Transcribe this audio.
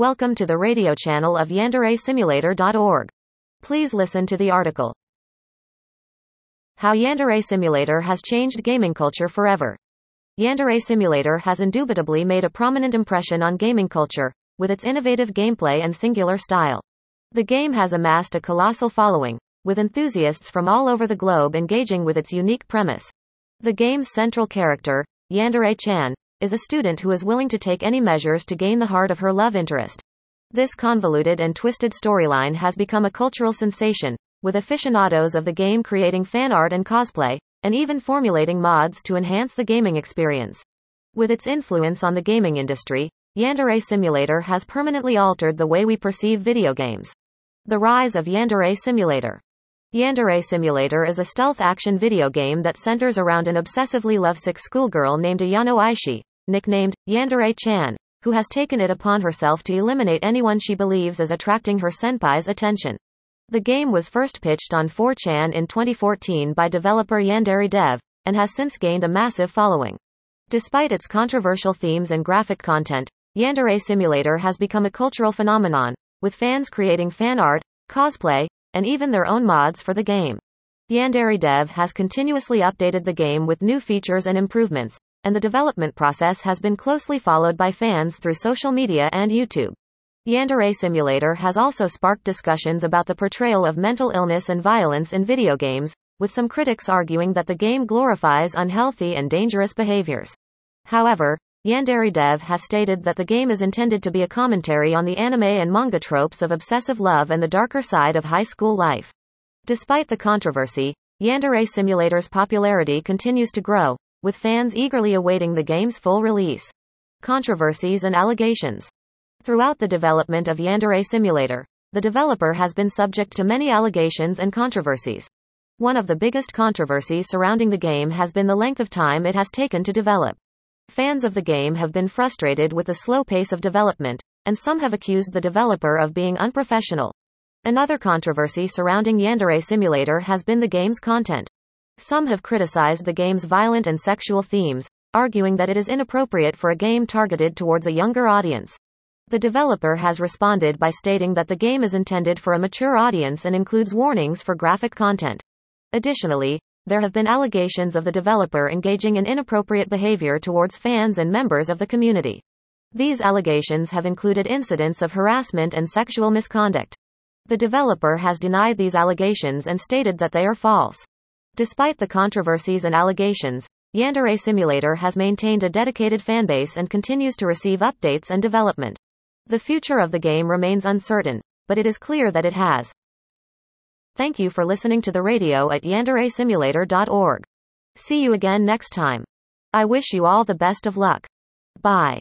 Welcome to the radio channel of yanderesimulator.org. Please listen to the article. How Yandere Simulator has changed gaming culture forever. Yandere Simulator has indubitably made a prominent impression on gaming culture, with its innovative gameplay and singular style. The game has amassed a colossal following, with enthusiasts from all over the globe engaging with its unique premise. The game's central character, Yandere Chan, is a student who is willing to take any measures to gain the heart of her love interest. This convoluted and twisted storyline has become a cultural sensation, with aficionados of the game creating fan art and cosplay, and even formulating mods to enhance the gaming experience. With its influence on the gaming industry, Yandere Simulator has permanently altered the way we perceive video games. The rise of Yandere Simulator. Yandere Simulator is a stealth action video game that centers around an obsessively lovesick schoolgirl named Ayano Aishi, nicknamed Yandere Chan, who has taken it upon herself to eliminate anyone she believes is attracting her senpai's attention. The game was first pitched on 4chan in 2014 by developer Yandere Dev, and has since gained a massive following. Despite its controversial themes and graphic content, Yandere Simulator has become a cultural phenomenon, with fans creating fan art, cosplay, and even their own mods for the game. Yandere Dev has continuously updated the game with new features and improvements, and the development process has been closely followed by fans through social media and YouTube. Yandere Simulator has also sparked discussions about the portrayal of mental illness and violence in video games, with some critics arguing that the game glorifies unhealthy and dangerous behaviors. However, Yandere Dev has stated that the game is intended to be a commentary on the anime and manga tropes of obsessive love and the darker side of high school life. Despite the controversy, Yandere Simulator's popularity continues to grow, with fans eagerly awaiting the game's full release. Controversies and allegations. Throughout the development of Yandere Simulator, the developer has been subject to many allegations and controversies. One of the biggest controversies surrounding the game has been the length of time it has taken to develop. Fans of the game have been frustrated with the slow pace of development, and some have accused the developer of being unprofessional. Another controversy surrounding Yandere Simulator has been the game's content. Some have criticized the game's violent and sexual themes, arguing that it is inappropriate for a game targeted towards a younger audience. The developer has responded by stating that the game is intended for a mature audience and includes warnings for graphic content. Additionally, there have been allegations of the developer engaging in inappropriate behavior towards fans and members of the community. These allegations have included incidents of harassment and sexual misconduct. The developer has denied these allegations and stated that they are false. Despite the controversies and allegations, Yandere Simulator has maintained a dedicated fanbase and continues to receive updates and development. The future of the game remains uncertain, but it is clear that it has. Thank you for listening to the radio at yanderesimulator.org. See you again next time. I wish you all the best of luck. Bye.